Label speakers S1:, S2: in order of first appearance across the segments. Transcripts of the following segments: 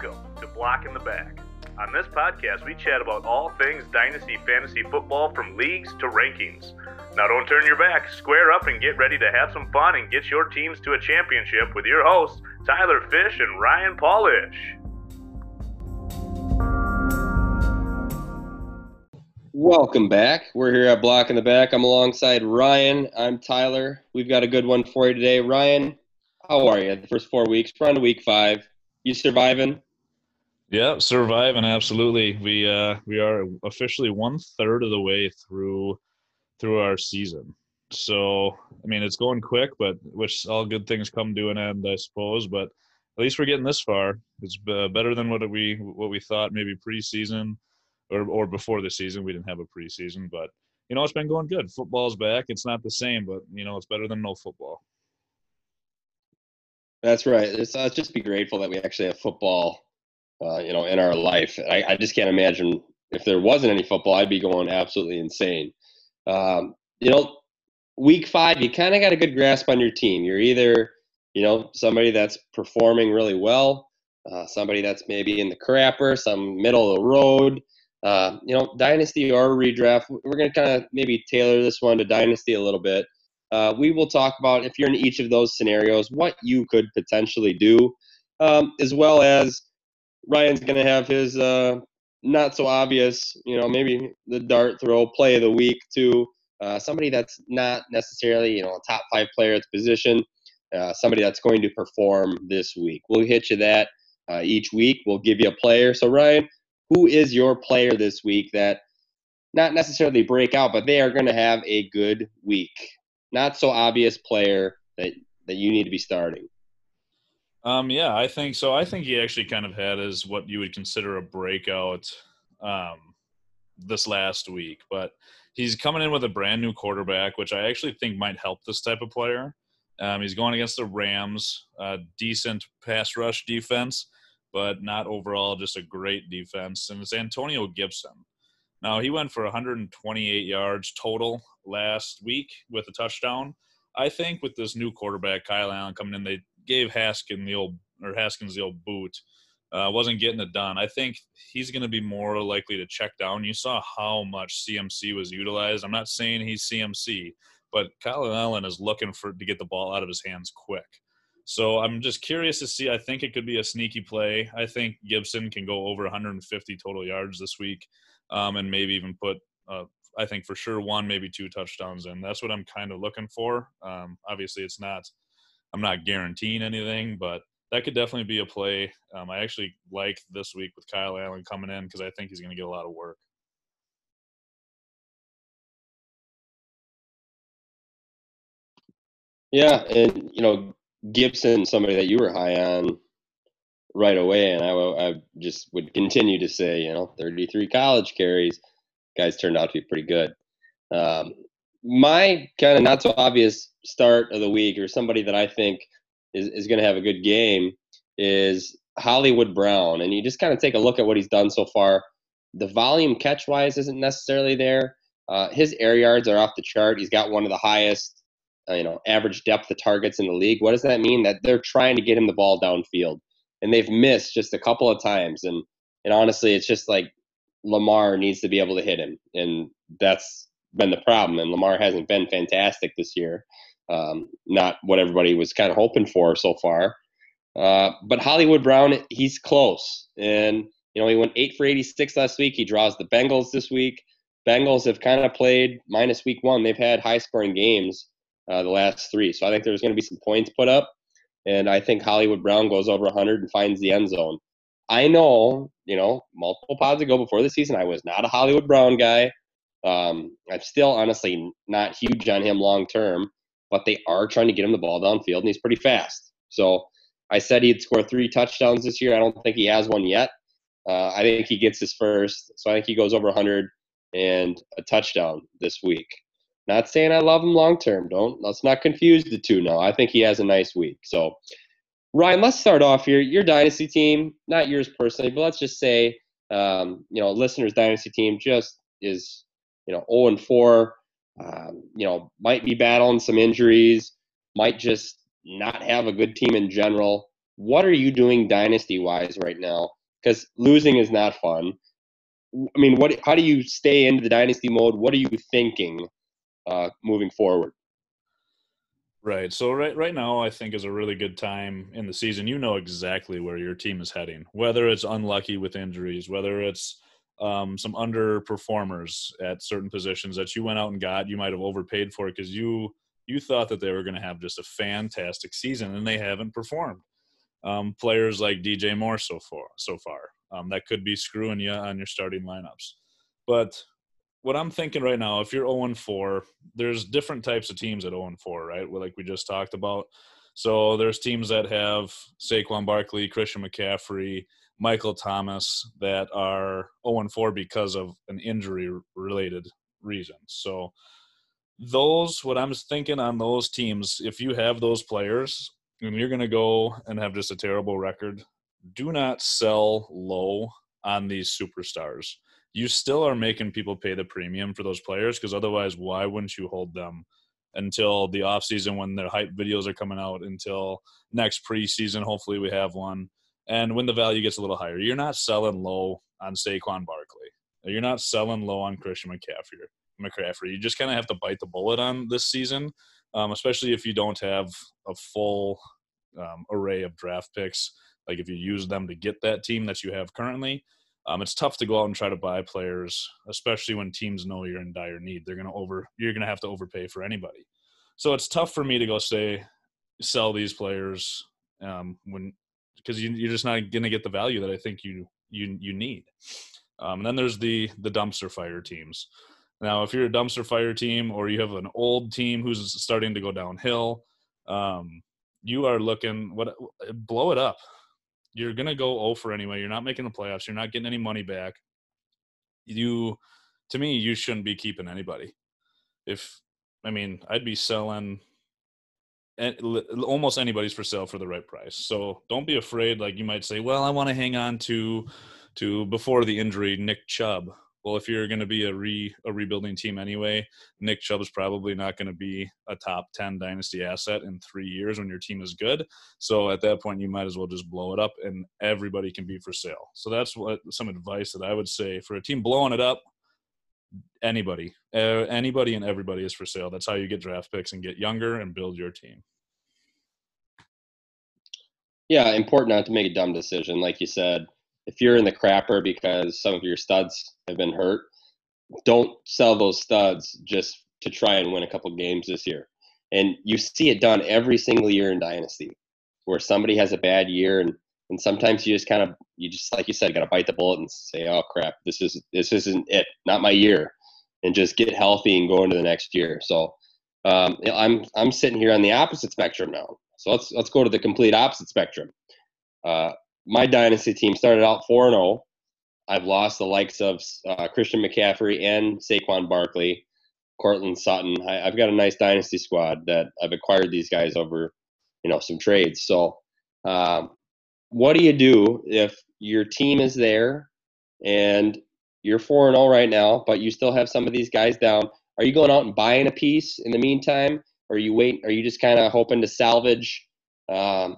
S1: Welcome to Block in the Back. On this podcast, we chat about all things Dynasty Fantasy Football from leagues to rankings. Now, don't turn your back, square up, and get ready to have some fun and get your teams to a championship with your hosts, Tyler Fish and Ryan Paulish.
S2: Welcome back. We're here at Block in the Back. I'm alongside Ryan. I'm Tyler. We've got a good one for you today. Ryan, how are you? The first four weeks, we're on to week five. You surviving?
S3: Yeah, surviving absolutely. We uh we are officially one third of the way through through our season. So I mean it's going quick, but which all good things come to an end, I suppose. But at least we're getting this far. It's better than what we what we thought maybe preseason or or before the season. We didn't have a preseason, but you know it's been going good. Football's back. It's not the same, but you know it's better than no football.
S2: That's right. It's, uh, just be grateful that we actually have football, uh, you know, in our life. I, I, just can't imagine if there wasn't any football, I'd be going absolutely insane. Um, you know, week five, you kind of got a good grasp on your team. You're either, you know, somebody that's performing really well, uh, somebody that's maybe in the crapper, some middle of the road. Uh, you know, dynasty or redraft. We're going to kind of maybe tailor this one to dynasty a little bit. Uh, we will talk about if you're in each of those scenarios, what you could potentially do, um, as well as Ryan's going to have his uh, not so obvious, you know, maybe the dart throw play of the week to uh, somebody that's not necessarily, you know, a top five player at the position, uh, somebody that's going to perform this week. We'll hit you that uh, each week. We'll give you a player. So, Ryan, who is your player this week that not necessarily break out, but they are going to have a good week? not so obvious player that that you need to be starting?
S3: Um, yeah, I think so. I think he actually kind of had as what you would consider a breakout um, this last week, but he's coming in with a brand new quarterback, which I actually think might help this type of player. Um, he's going against the Rams, uh, decent pass rush defense, but not overall just a great defense. And it's Antonio Gibson. Now he went for 128 yards total last week with a touchdown. I think with this new quarterback Kyle Allen coming in, they gave Haskins the old or Haskins the old boot. Uh, wasn't getting it done. I think he's going to be more likely to check down. You saw how much CMC was utilized. I'm not saying he's CMC, but Kyle Allen is looking for to get the ball out of his hands quick. So I'm just curious to see. I think it could be a sneaky play. I think Gibson can go over 150 total yards this week um, and maybe even put, uh, I think for sure one, maybe two touchdowns in. That's what I'm kind of looking for. Um, obviously, it's not, I'm not guaranteeing anything, but that could definitely be a play. Um, I actually like this week with Kyle Allen coming in because I think he's going to get a lot of work.
S2: Yeah, and you know Gibson, somebody that you were high on right away. And I, I just would continue to say, you know, 33 college carries, guys turned out to be pretty good. Um, my kind of not so obvious start of the week, or somebody that I think is, is going to have a good game, is Hollywood Brown. And you just kind of take a look at what he's done so far. The volume catch wise isn't necessarily there. Uh, his air yards are off the chart. He's got one of the highest, uh, you know, average depth of targets in the league. What does that mean? That they're trying to get him the ball downfield and they've missed just a couple of times. And and honestly, it's just like Lamar needs to be able to hit him, and that's been the problem. And Lamar hasn't been fantastic this year, um, not what everybody was kind of hoping for so far. Uh, but Hollywood Brown, he's close, and you know he went eight for 86 last week. He draws the Bengals this week. Bengals have kind of played minus week one. They've had high scoring games uh, the last three, so I think there's going to be some points put up and I think Hollywood Brown goes over 100 and finds the end zone. I know, you know, multiple pods ago before the season, I was not a Hollywood Brown guy. Um, I'm still honestly not huge on him long term, but they are trying to get him the ball downfield, and he's pretty fast. So I said he'd score three touchdowns this year. I don't think he has one yet. Uh, I think he gets his first, so I think he goes over 100 and a touchdown this week. Not saying I love him long term. Don't let's not confuse the two. No, I think he has a nice week. So, Ryan, let's start off here. Your dynasty team, not yours personally, but let's just say, um, you know, listeners' dynasty team just is, you know, 0 and 4. Um, you know, might be battling some injuries, might just not have a good team in general. what are you doing dynasty wise right now? Because losing is not fun. I mean, what? How do you stay into the dynasty mode? What are you thinking uh, moving forward?
S3: Right. So right right now I think is a really good time in the season. You know exactly where your team is heading. Whether it's unlucky with injuries, whether it's um, some underperformers at certain positions that you went out and got, you might have overpaid for because you you thought that they were going to have just a fantastic season and they haven't performed. Um, players like DJ Moore so far so far um, that could be screwing you on your starting lineups. But what I'm thinking right now, if you're 0 4, there's different types of teams at 0 4, right? Like we just talked about. So there's teams that have Saquon Barkley, Christian McCaffrey, Michael Thomas that are 0 4 because of an injury related reason. So those, what I'm thinking on those teams, if you have those players and you're going to go and have just a terrible record, do not sell low on these superstars you still are making people pay the premium for those players because otherwise why wouldn't you hold them until the off season when their hype videos are coming out until next preseason hopefully we have one and when the value gets a little higher you're not selling low on Saquon Barkley you're not selling low on Christian McCaffrey McCaffrey you just kind of have to bite the bullet on this season um, especially if you don't have a full um, array of draft picks like if you use them to get that team that you have currently um, it's tough to go out and try to buy players, especially when teams know you're in dire need. They're gonna over you're gonna have to overpay for anybody. So it's tough for me to go say sell these players um, when because you, you're just not gonna get the value that I think you you you need. Um, and then there's the the dumpster fire teams. Now, if you're a dumpster fire team or you have an old team who's starting to go downhill, um, you are looking what blow it up you're gonna go 0 for anyway. You're not making the playoffs. You're not getting any money back. You, to me, you shouldn't be keeping anybody. If I mean, I'd be selling. Almost anybody's for sale for the right price. So don't be afraid. Like you might say, well, I want to hang on to, to before the injury, Nick Chubb well, if you're going to be a re a rebuilding team anyway, Nick Chubb's probably not going to be a top ten dynasty asset in three years when your team is good. So at that point, you might as well just blow it up, and everybody can be for sale. So that's what some advice that I would say for a team blowing it up. Anybody, uh, anybody, and everybody is for sale. That's how you get draft picks and get younger and build your team.
S2: Yeah, important not to make a dumb decision, like you said if you're in the crapper because some of your studs have been hurt, don't sell those studs just to try and win a couple games this year. And you see it done every single year in Dynasty, where somebody has a bad year, and and sometimes you just kind of you just like you said, got to bite the bullet and say, oh crap, this is this isn't it, not my year, and just get healthy and go into the next year. So um, I'm I'm sitting here on the opposite spectrum now. So let's let's go to the complete opposite spectrum. Uh, my dynasty team started out 4 0. I've lost the likes of uh, Christian McCaffrey and Saquon Barkley, Courtland Sutton. I, have got a nice dynasty squad that I've acquired these guys over, you know, some trades. So, um, what do you do if your team is there and you're 4 0 right now, but you still have some of these guys down? Are you going out and buying a piece in the meantime? Or are you wait? Are you just kind of hoping to salvage um,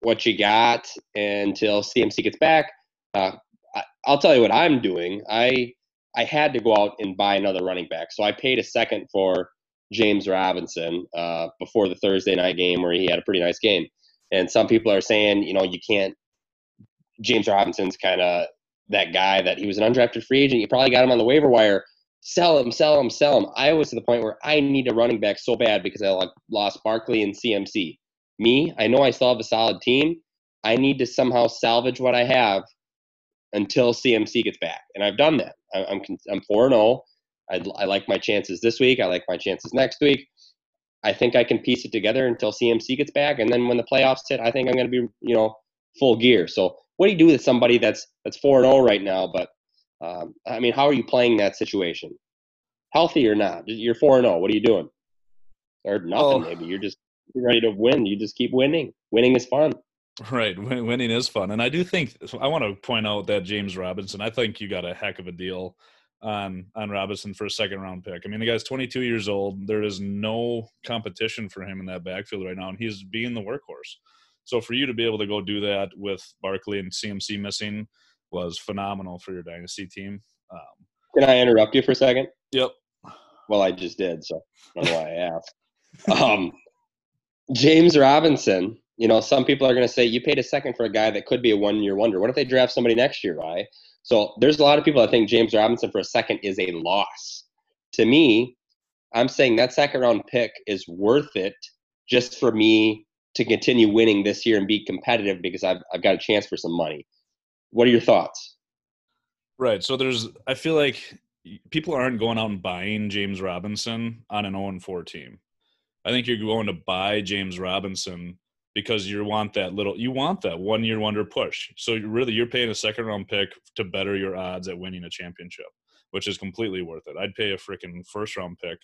S2: what you got until CMC gets back. Uh, I, will tell you what I'm doing. I I had to go out and buy another running back, so I paid a second for James Robinson uh, before the Thursday night game where he had a pretty nice game. And some people are saying, you know, you can't. James Robinson's kind of that guy that he was an undrafted free agent. You probably got him on the waiver wire. Sell him, sell him, sell him. I was to the point where I need a running back so bad because I lost Barkley and CMC me, I know I still have a solid team. I need to somehow salvage what I have until CMC gets back, and I've done that. I'm I'm four and zero. Oh. I like my chances this week. I like my chances next week. I think I can piece it together until CMC gets back, and then when the playoffs hit, I think I'm going to be you know full gear. So what do you do with somebody that's that's four and zero oh right now? But um, I mean, how are you playing that situation? Healthy or not? You're four and zero. Oh. What are you doing? Or nothing? Oh. Maybe you're just ready to win. You just keep winning. Winning is fun.
S3: Right, winning is fun, and I do think I want to point out that James Robinson. I think you got a heck of a deal on on Robinson for a second round pick. I mean, the guy's 22 years old. There is no competition for him in that backfield right now, and he's being the workhorse. So for you to be able to go do that with Barkley and CMC missing was phenomenal for your dynasty team. Um,
S2: Can I interrupt you for a second?
S3: Yep.
S2: Well, I just did, so I don't know why I asked. Um, James Robinson. You know, some people are going to say you paid a second for a guy that could be a one-year wonder. What if they draft somebody next year, right? So there's a lot of people that think James Robinson for a second is a loss. To me, I'm saying that second round pick is worth it just for me to continue winning this year and be competitive because I've, I've got a chance for some money. What are your thoughts?
S3: Right. So there's, I feel like people aren't going out and buying James Robinson on an 0 4 team. I think you're going to buy James Robinson because you want that little, you want that one year wonder push. So really, you're paying a second round pick to better your odds at winning a championship, which is completely worth it. I'd pay a freaking first round pick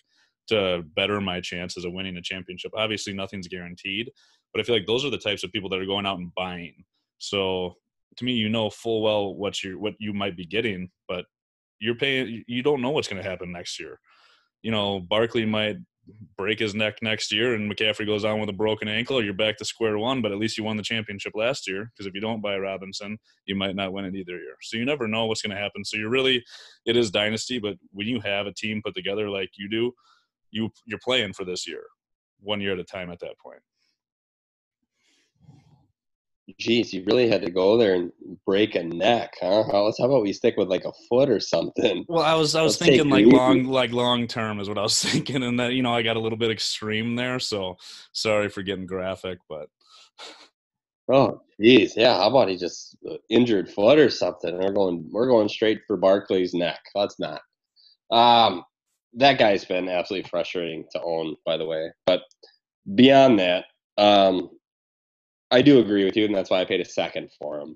S3: to better my chances of winning a championship. Obviously, nothing's guaranteed, but I feel like those are the types of people that are going out and buying. So to me, you know full well what you what you might be getting, but you're paying. You don't know what's going to happen next year. You know, Barkley might break his neck next year, and McCaffrey goes on with a broken ankle. You're back to square one, but at least you won the championship last year. Because if you don't buy Robinson, you might not win it either year. So you never know what's going to happen. So you're really, it is dynasty, but when you have a team put together like you do, you you're playing for this year, one year at a time. At that point.
S2: Geez, you really had to go there and break a neck, huh? How, how about we stick with like a foot or something?
S3: Well, I was I was Let's thinking like long like long term is what I was thinking, and that you know I got a little bit extreme there, so sorry for getting graphic, but.
S2: Oh, geez, yeah. How about he just uh, injured foot or something? We're going we're going straight for Barkley's neck. Let's not. Um, that guy's been absolutely frustrating to own, by the way. But beyond that, um, I do agree with you, and that's why I paid a second for him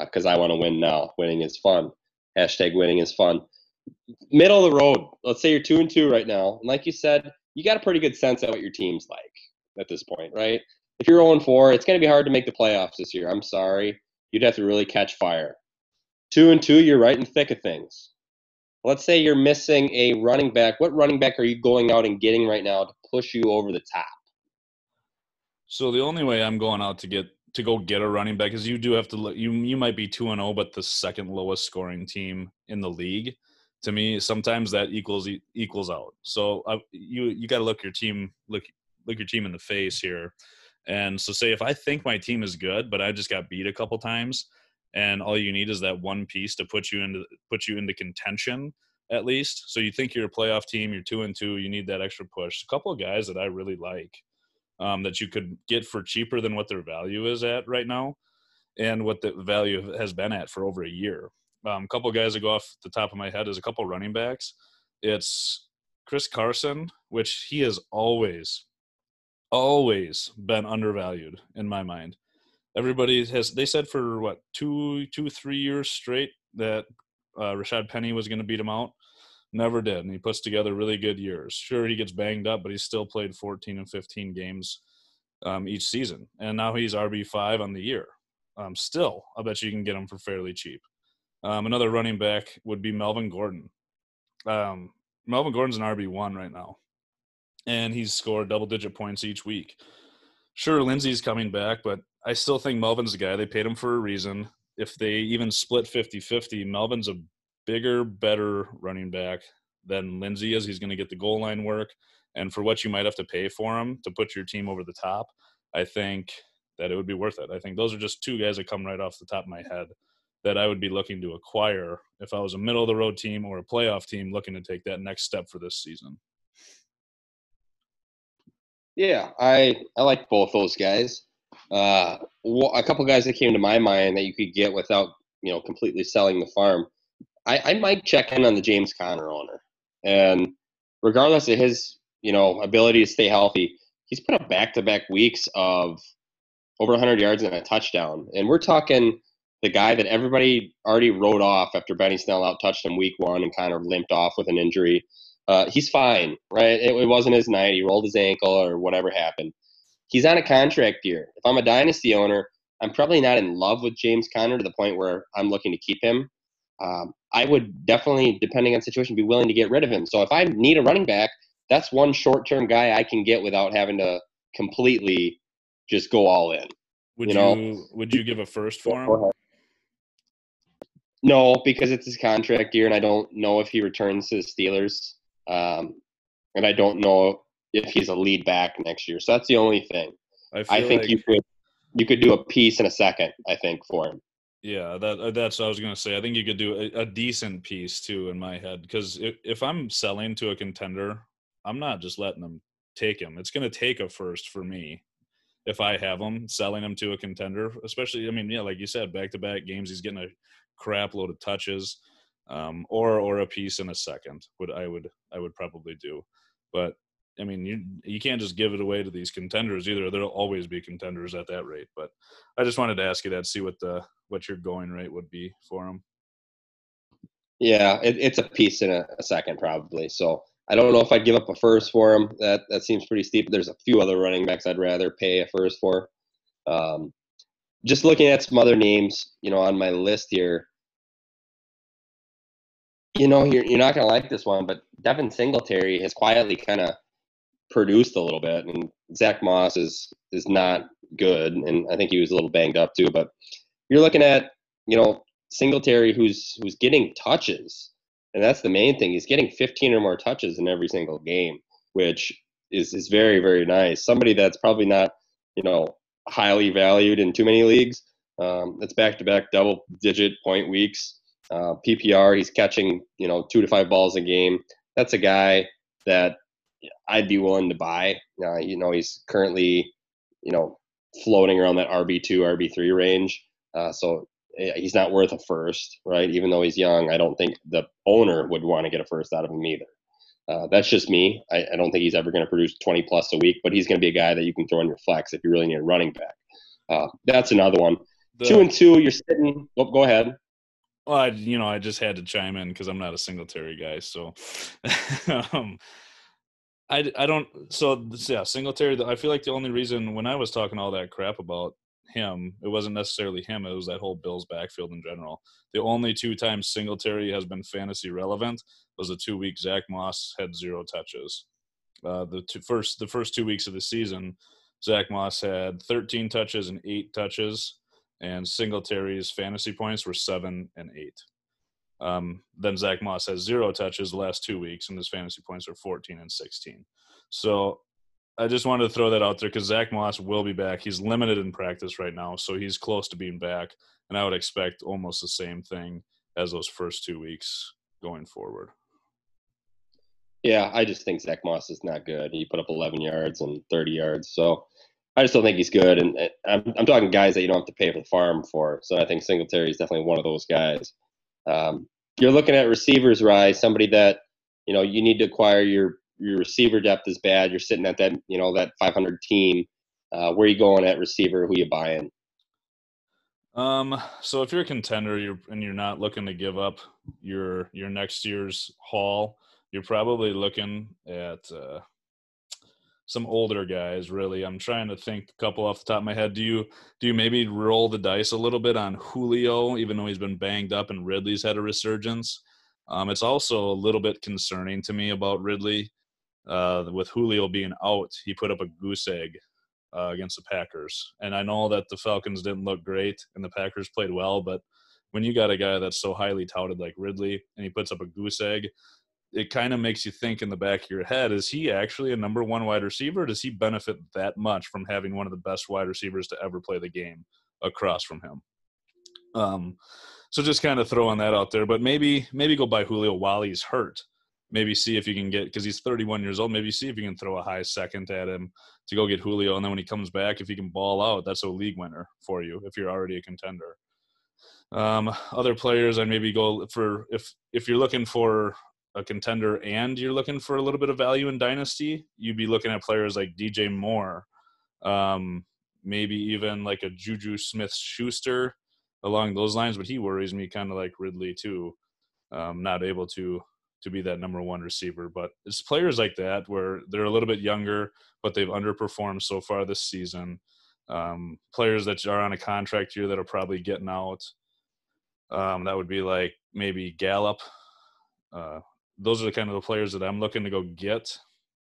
S2: because uh, I want to win now. Winning is fun. Hashtag winning is fun. Middle of the road. Let's say you're two and two right now, and like you said, you got a pretty good sense of what your team's like at this point, right? If you're 0 4, it's going to be hard to make the playoffs this year. I'm sorry. You'd have to really catch fire. Two and two, you're right in the thick of things let's say you're missing a running back. What running back are you going out and getting right now to push you over the top?
S3: So the only way I'm going out to get to go get a running back is you do have to you you might be 2 and 0 but the second lowest scoring team in the league. To me, sometimes that equals equals out. So uh, you you got to look your team look look your team in the face here. And so say if I think my team is good but I just got beat a couple times, and all you need is that one piece to put you into put you into contention at least. So you think you're a playoff team, you're two and two, you need that extra push. A couple of guys that I really like um, that you could get for cheaper than what their value is at right now, and what the value has been at for over a year. Um, a couple guys that go off the top of my head is a couple running backs. It's Chris Carson, which he has always, always been undervalued in my mind everybody has they said for what two two three years straight that uh, Rashaad Penny was going to beat him out. Never did, and he puts together really good years. Sure, he gets banged up, but he's still played 14 and 15 games um, each season, and now he's RB five on the year. Um, still, I bet you can get him for fairly cheap. Um, another running back would be Melvin Gordon. Um, Melvin Gordon's an RB one right now, and he's scored double digit points each week. Sure, Lindsay's coming back, but I still think Melvin's the guy. They paid him for a reason. If they even split 50 50, Melvin's a bigger, better running back than Lindsay is. He's going to get the goal line work. And for what you might have to pay for him to put your team over the top, I think that it would be worth it. I think those are just two guys that come right off the top of my head that I would be looking to acquire if I was a middle of the road team or a playoff team looking to take that next step for this season.
S2: Yeah, I I like both those guys. Uh, a couple guys that came to my mind that you could get without you know completely selling the farm. I, I might check in on the James Conner owner, and regardless of his you know ability to stay healthy, he's put up back-to-back weeks of over 100 yards and a touchdown, and we're talking the guy that everybody already wrote off after Benny Snell out touched him week one and kind of limped off with an injury. Uh, he's fine, right? It, it wasn't his night. He rolled his ankle or whatever happened he's on a contract year. If I'm a dynasty owner, I'm probably not in love with James Conner to the point where I'm looking to keep him. Um, I would definitely, depending on situation, be willing to get rid of him. So if I need a running back, that's one short-term guy I can get without having to completely just go all in.
S3: Would
S2: you
S3: you, would you give a first for him?
S2: No, because it's his contract year, and I don't know if he returns to the Steelers. Um, and I don't know if he's a lead back next year. So that's the only thing.
S3: I,
S2: I think
S3: like,
S2: you could you could do a piece in a second. I think for him.
S3: Yeah, that uh, that's what I was gonna say. I think you could do a, a decent piece too in my head because if, if I'm selling to a contender, I'm not just letting them take him. It's gonna take a first for me if I have him selling him to a contender. Especially, I mean, yeah, like you said, back to back games, he's getting a crap load of touches, um, or or a piece in a second. Would I would I would probably do, but I mean, you you can't just give it away to these contenders either. There'll always be contenders at that rate. But I just wanted to ask you that, see what the what your going rate would be for them.
S2: Yeah, it, it's a piece in a, a second probably. So I don't know if I'd give up a first for him. That that seems pretty steep. There's a few other running backs I'd rather pay a first for. Um, just looking at some other names, you know, on my list here. You know, you're you're not gonna like this one, but Devin Singletary has quietly kind of produced a little bit, and Zach Moss is is not good, and I think he was a little banged up too. But you're looking at you know Singletary who's who's getting touches, and that's the main thing. He's getting 15 or more touches in every single game, which is is very very nice. Somebody that's probably not you know highly valued in too many leagues. Um, that's back to back double digit point weeks. Uh, PPR, he's catching you know two to five balls a game. That's a guy that I'd be willing to buy. Uh, you know, he's currently you know floating around that RB two, RB three range. Uh, so eh, he's not worth a first, right? Even though he's young, I don't think the owner would want to get a first out of him either. Uh, that's just me. I, I don't think he's ever going to produce 20 plus a week, but he's going to be a guy that you can throw in your flex if you really need a running back. Uh, that's another one.
S3: The,
S2: two and two, you're sitting. Oh, go ahead.
S3: well, I, you know, I just had to chime in because I'm not a Singletary guy, so um, I I don't. So yeah, Singletary. I feel like the only reason when I was talking all that crap about him, it wasn't necessarily him. It was that whole Bills backfield in general. The only two times Singletary has been fantasy relevant was the two weeks Zach Moss had zero touches. Uh, the two, first the first two weeks of the season, Zach Moss had 13 touches and eight touches, and Singletary's fantasy points were seven and eight. Um, then Zach Moss has zero touches the last two weeks, and his fantasy points are 14 and 16. So I just wanted to throw that out there because Zach Moss will be back. He's limited in practice right now, so he's close to being back, and I would expect almost the same thing as those first two weeks going forward.
S2: Yeah, I just think Zach Moss is not good. He put up 11 yards and 30 yards, so I just don't think he's good. And I'm, I'm talking guys that you don't have to pay for the farm for. So I think Singletary is definitely one of those guys. Um, you're looking at receivers, rise somebody that you know you need to acquire your your receiver depth is bad. You're sitting at that you know that 500 team. Uh, where you going at receiver? Who you buying?
S3: Um, so if you're a contender, you're and you're not looking to give up your your next year's haul, you're probably looking at uh, some older guys. Really, I'm trying to think a couple off the top of my head. Do you do you maybe roll the dice a little bit on Julio, even though he's been banged up and Ridley's had a resurgence? Um, it's also a little bit concerning to me about Ridley. Uh, with Julio being out, he put up a goose egg uh, against the Packers. And I know that the Falcons didn't look great and the Packers played well, but when you got a guy that's so highly touted like Ridley and he puts up a goose egg, it kind of makes you think in the back of your head is he actually a number one wide receiver? Does he benefit that much from having one of the best wide receivers to ever play the game across from him? Um, so just kind of throwing that out there, but maybe maybe go by Julio while he's hurt maybe see if you can get because he's 31 years old. Maybe see if you can throw a high second at him to go get Julio, and then when he comes back, if he can ball out, that's a league winner for you if you're already a contender. Um, other players, I maybe go for if if you're looking for a contender and you're looking for a little bit of value in dynasty, you'd be looking at players like DJ Moore, um, maybe even like a Juju Smith Schuster along those lines. But he worries me kind of like Ridley too, um, not able to to be that number one receiver. But it's players like that where they're a little bit younger, but they've underperformed so far this season. Um, players that are on a contract year that are probably getting out. Um, that would be like maybe Gallup. Uh, those are the kind of the players that I'm looking to go get.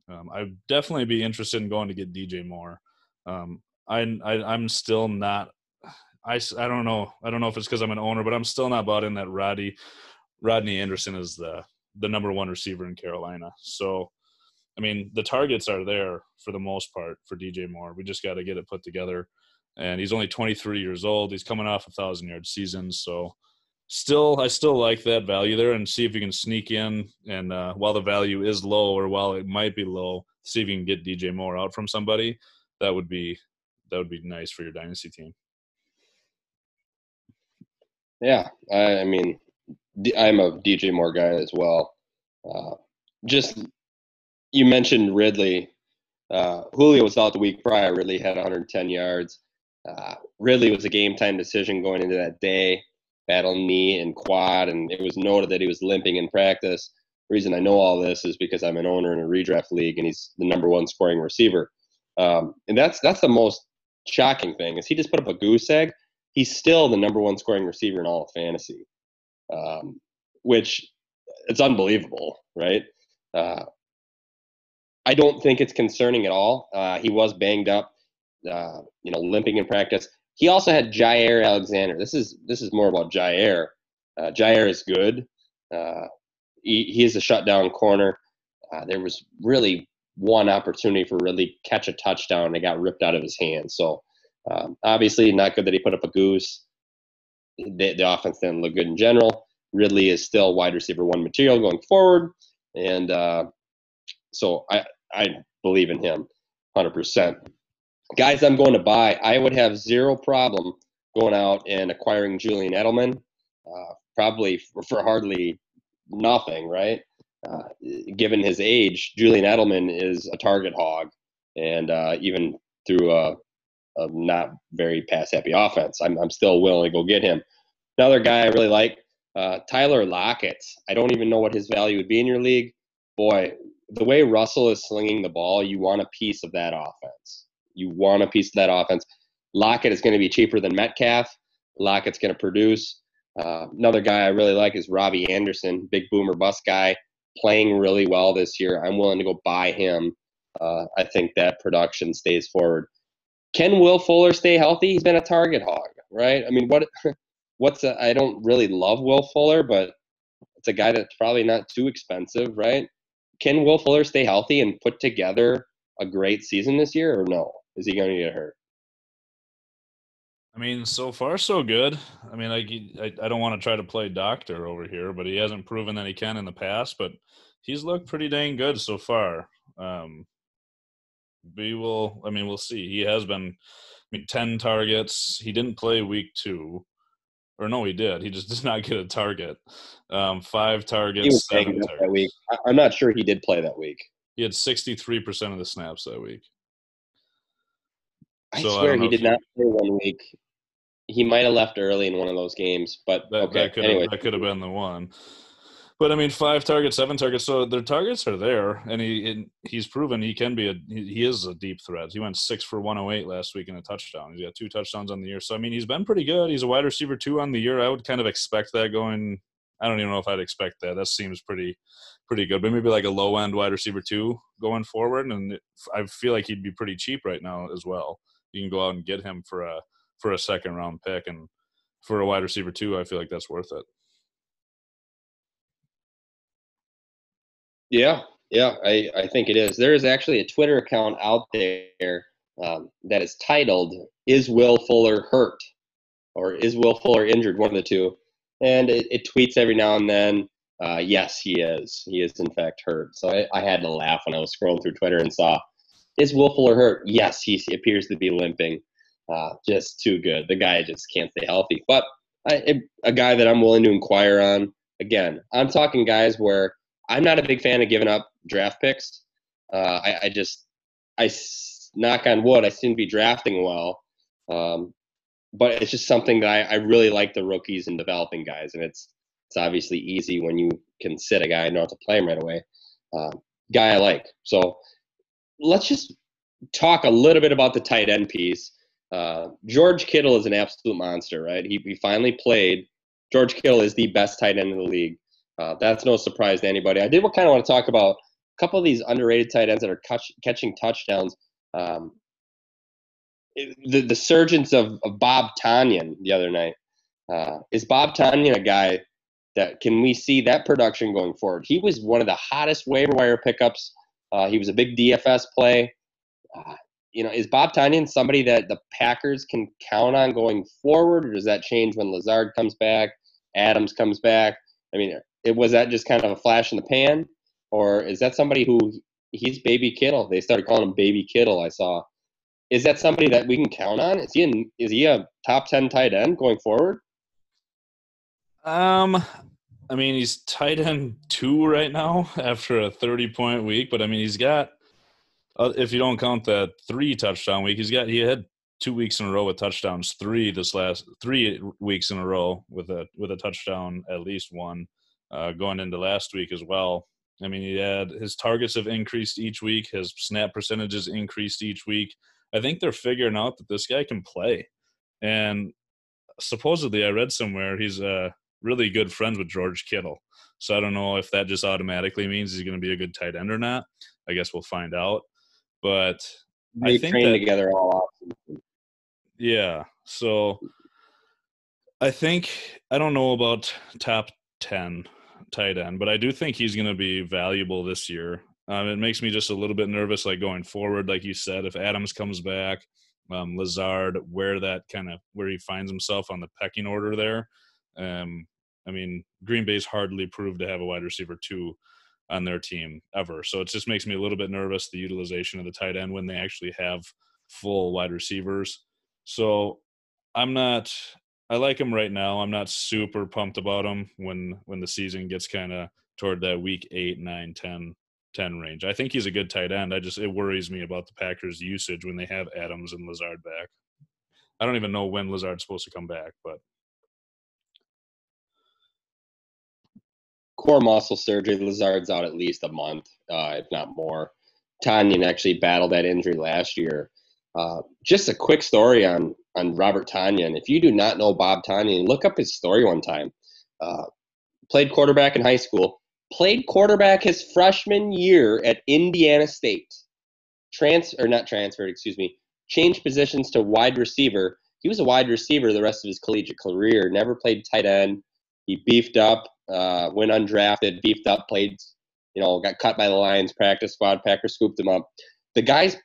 S3: Um, I'd definitely be interested in going to get DJ Moore. Um, I, I I'm still not. I, I don't know. I don't know if it's because I'm an owner, but I'm still not bought in that Roddy Rodney Anderson is the the number one receiver in Carolina. So, I mean, the targets are there for the most part for DJ Moore. We just got to get it put together. And he's only 23 years old. He's coming off a thousand yard season, so still I still like that value there and see if you can sneak in and uh, while the value is low or while it might be low, see if you can get DJ Moore out from somebody. That would be that would be nice for your dynasty team.
S2: Yeah, I, I mean, I'm a DJ Moore guy as well. Uh, just you mentioned Ridley. Uh, Julio was out the week prior. Ridley had 110 yards. Uh, Ridley was a game time decision going into that day battling knee and quad, and it was noted that he was limping in practice. The reason I know all this is because I'm an owner in a redraft league, and he's the number one scoring receiver. Um, and that's that's the most shocking thing is he just put up a goose egg. He's still the number one scoring receiver in all of fantasy, um, which it's unbelievable, right? Uh, I don't think it's concerning at all. Uh, he was banged up, uh, you know, limping in practice. He also had Jaire Alexander. This is this is more about Jaire. Uh, Jaire is good. Uh, he, he is a shutdown corner. Uh, there was really one opportunity for really catch a touchdown and it got ripped out of his hands. So um, obviously not good that he put up a goose. The, the offense didn't look good in general. Ridley is still wide receiver one material going forward, and uh, so I I believe in him, hundred percent guys I'm going to buy, I would have zero problem going out and acquiring Julian Edelman, uh, probably for, for, hardly nothing, right? Uh, given his age, Julian Edelman is a target hog, and uh, even through a, a, not very pass happy offense, I'm, I'm still willing to go get him. Another guy I really like, uh, Tyler Lockett. I don't even know what his value would be in your league. Boy, the way Russell is slinging the ball, you want a piece of that offense. You want a piece of that offense. Lockett is going to be cheaper than Metcalf. Lockett's going to produce. Uh, another guy I really like is Robby Anderson, big boomer bust guy, playing really well this year. I'm willing to go buy him. Uh, I think that production stays forward. Can Will Fuller stay healthy? He's been a target hog, right? I mean, what? What's I don't really love Will Fuller, but it's a guy that's probably not too expensive, right? Can Will Fuller stay healthy and put together a great season this year, or no? Is he going to get hurt?
S3: I mean, so far so good. I mean, I, I, I don't want to try to play doctor over here, but he hasn't proven that he can in the past. But he's looked pretty dang good so far. Um, we will. I mean, we'll see. He has been. I mean, ten targets. He didn't play week two, or no, he did. He just did not get a target. Um, five targets. He was seven targets.
S2: that week. I'm not sure he did play that week.
S3: He had 63 percent of the snaps that week.
S2: I so swear I he did not play one week. He might have left early in one of those games, but
S3: that,
S2: okay.
S3: that could anyway. have, that could have been the one. But I mean, five targets, seven targets. So their targets are there, and he he's proven he can be a he is a deep threat. He went six for 108 last week in a touchdown. He's got two touchdowns on the year. So I mean, he's been pretty good. He's a wide receiver two on the year. I would kind of expect that going. I don't even know if I'd expect that. That seems pretty pretty good. But maybe like a low end wide receiver two going forward, and I feel like he'd be pretty cheap right now as well you can go out and get him for a for a second round pick. And for a wide receiver too i feel like that's worth it.
S2: Yeah. Yeah. I i think it is. There is actually a twitter account out there um, that is titled is will fuller hurt? Or is will fuller injured? One of the two. And it, it tweets every now and then uh, yes he is. He is in fact hurt. So I, I had to laugh when i was scrolling through twitter and saw is Will Fuller hurt? Yes, he appears to be limping. Uh, just too good. The guy just can't stay healthy. But I, a guy that I'm willing to inquire on. Again, I'm talking guys where I'm not a big fan of giving up draft picks. Uh, I, I, just, I knock on wood, I seem to be drafting well. Um, but it's just something that I, I, really like the rookies and developing guys, and it's it's obviously easy when you can sit a guy and how to play him right away. Uh, guy I like. So let's just talk a little bit about the tight end piece. Uh, George Kittle is an absolute monster, right? He, he finally played. George Kittle is the best tight end in the league. Uh, that's no surprise to anybody. I did kind of want to talk about a couple of these underrated tight ends that are catch, catching touchdowns. Um, the the surgence of, of Bob Tonyan the other night. Uh, is Bob Tonyan a guy that can we see that production going forward? He was one of the hottest waiver wire pickups. Uh, he was a big DFS play. Uh, you know, is Bob Tonyan somebody that the Packers can count on going forward, or does that change when Lazard comes back, Adams comes back? I mean, it was that just kind of a flash in the pan, or is that somebody who he's Baby Kittle? They started calling him Baby Kittle. I saw. Is that somebody that we can count on? Is he in, is he a top ten tight end going forward?
S3: Um, I mean, he's tight end two right now after a thirty point week, but I mean, he's got uh, if you don't count that three touchdown week, he's got he had two weeks in a row with touchdowns, three this last three weeks in a row with a with a touchdown at least one, uh, going into last week as well. I mean, he had his targets have increased each week, his snap percentages increased each week. I think they're figuring out that this guy can play, and supposedly I read somewhere he's uh, really good friends with George Kittle. So I don't know if that just automatically means he's going to be a good tight end or not. I guess we'll find out. But
S2: they I think train that, together all.
S3: Yeah. So I think I don't know about top ten tight end, but I do think he's going to be valuable this year. Um, it makes me just a little bit nervous, like going forward, like you said, if Adams comes back, um, Lazard, where that kind of where he finds himself on the pecking order there. Um, I mean, Green Bay's hardly proved to have a wide receiver two on their team ever. So it just makes me a little bit nervous the utilization of the tight end when they actually have full wide receivers. So I'm not I like him right now. I'm not super pumped about him when when the season gets kind of toward that week 8, 9, 10 10 range. I think he's a good tight end. I just it worries me about the Packers usage when they have Adams and Lazard back. I don't even know when Lazard's supposed to come back, but
S2: core muscle surgery. Lazard's out at least a month, uh, if not more. Tonyan actually battled that injury last year. Uh, just a quick story on on Robert Tonyan. If you do not know Bob Tonyan, look up his story one time. Uh, played quarterback in high school. Played quarterback his freshman year at Indiana State. Trans or not transferred, excuse me. Changed positions to wide receiver. He was a wide receiver the rest of his collegiate career. Never played tight end. He beefed up uh, went undrafted, beefed up, played, you know, got cut by the Lions practice squad. Packers scooped him up. The guy's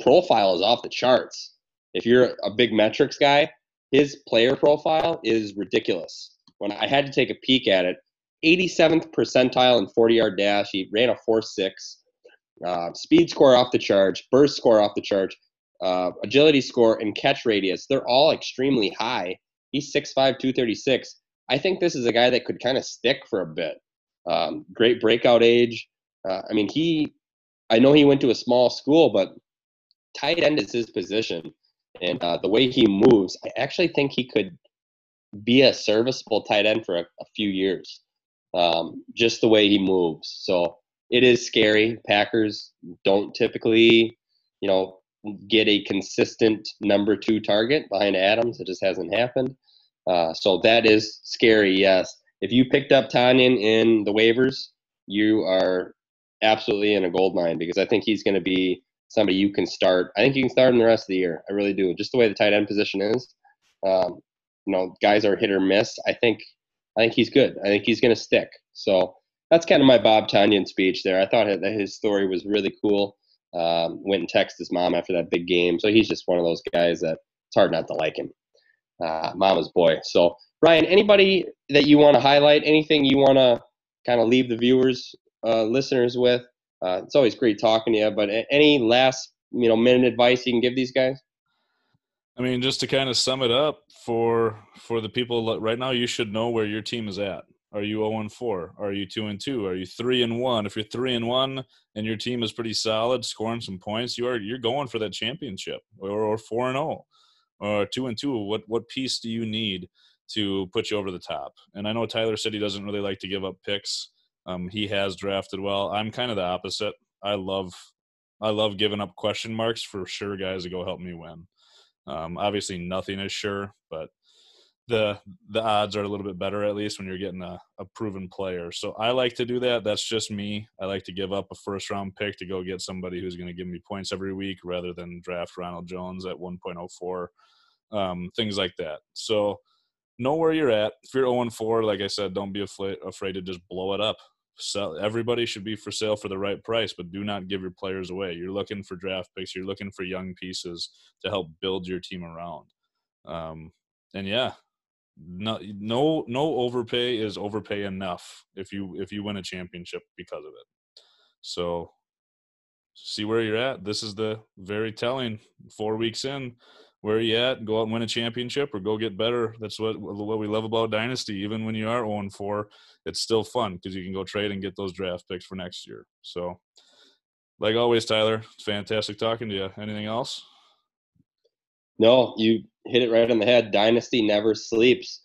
S2: profile is off the charts. If you're a big metrics guy, his player profile is ridiculous. When I had to take a peek at it, 87th percentile in 40 yard dash. He ran a 4 6. Uh, speed score off the charge, burst score off the charge, uh, agility score, and catch radius. They're all extremely high. He's 6'5, 236. I think this is a guy that could kind of stick for a bit. Um, great breakout age. Uh, I mean, he, I know he went to a small school, but tight end is his position. And uh, the way he moves, I actually think he could be a serviceable tight end for a, a few years. Um, just the way he moves. So it is scary. Packers don't typically, you know, get a consistent number two target behind Adams. It just hasn't happened. Uh, so that is scary, yes. If you picked up Tonyan in the waivers, you are absolutely in a gold mine because I think he's going to be somebody you can start. I think you can start him the rest of the year. I really do. Just the way the tight end position is, um, you know, guys are hit or miss. I think, I think he's good. I think he's going to stick. So that's kind of my Bob Tonyan speech there. I thought that his story was really cool. Um, went and texted his mom after that big game. So he's just one of those guys that it's hard not to like him uh, mama's boy. So, Ryan, anybody that you want to highlight, anything you want to kind of leave the viewers, uh, listeners with? Uh, it's always great talking to you, but any last you know minute advice you can give these guys?
S3: I mean, just to kind of sum it up for for the people right now, you should know where your team is at. Are you 0 and 4? Are you 2 and 2? Are you 3 and 1? If you're 3 and 1 and your team is pretty solid, scoring some points, you are you're going for that championship or, or 4 and 0 or two and two, what what piece do you need to put you over the top? And I know Tyler said he doesn't really like to give up picks. Um, he has drafted well. I'm kind of the opposite. I love I love giving up question marks for sure guys to go help me win. Um, obviously, nothing is sure, but the the odds are a little bit better at least when you're getting a, a proven player. So I like to do that. That's just me. I like to give up a first round pick to go get somebody who's going to give me points every week rather than draft Ronald Jones at 1.04, um, things like that. So know where you're at. If you're 0 4, like I said, don't be afraid afraid to just blow it up. Sell. Everybody should be for sale for the right price, but do not give your players away. You're looking for draft picks. You're looking for young pieces to help build your team around. Um, and yeah, no no no overpay is overpay enough if you if you win a championship because of it. So see where you're at. This is the very telling. Four weeks in where you at? Go out and win a championship or go get better. That's what what we love about dynasty. Even when you are 0 4 it's still fun because you can go trade and get those draft picks for next year. So like always tyler fantastic talking to you anything else?
S2: No you hit it right on the head. Dynasty never sleeps.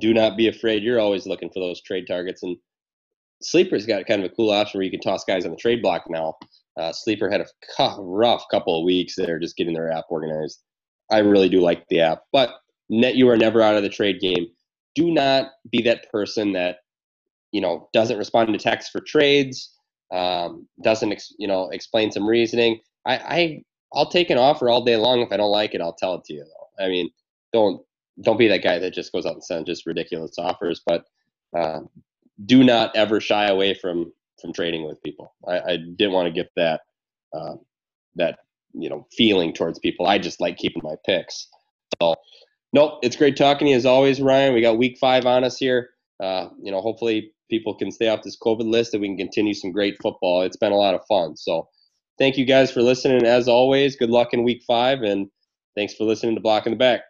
S2: Do not be afraid. You're always looking for those trade targets. And Sleeper's got kind of a cool option where you can toss guys on the trade block now. Uh, Sleeper had a rough couple of weeks there just getting their app organized. I really do like the app. But net, you are never out of the trade game. Do not be that person that, you know, doesn't respond to text for trades, um, doesn't, ex- you know, explain some reasoning. I, I, I'll take an offer all day long. If I don't like it, I'll tell it to you, though. I mean, don't don't be that guy that just goes out and sends just ridiculous offers. But uh, do not ever shy away from from trading with people. I, I didn't want to get that uh, that you know feeling towards people. I just like keeping my picks. So, nope, it's great talking to you as always, Ryan. We got week five on us here. Uh, you know, hopefully people can stay off this COVID list and we can continue some great football. It's been a lot of fun. So, thank you guys for listening. As always, good luck in week five and Thanks for listening to Block in the Back.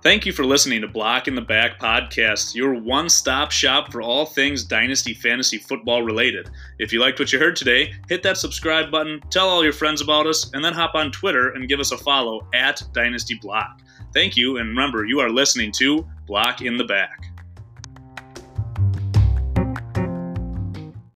S1: Thank you for listening to Block in the Back podcast, your one stop shop for all things Dynasty Fantasy Football related. If you liked what you heard today, hit that subscribe button, tell all your friends about us, and then hop on Twitter and give us a follow at Dynasty Block. Thank you, and remember, you are listening to Block in the Back.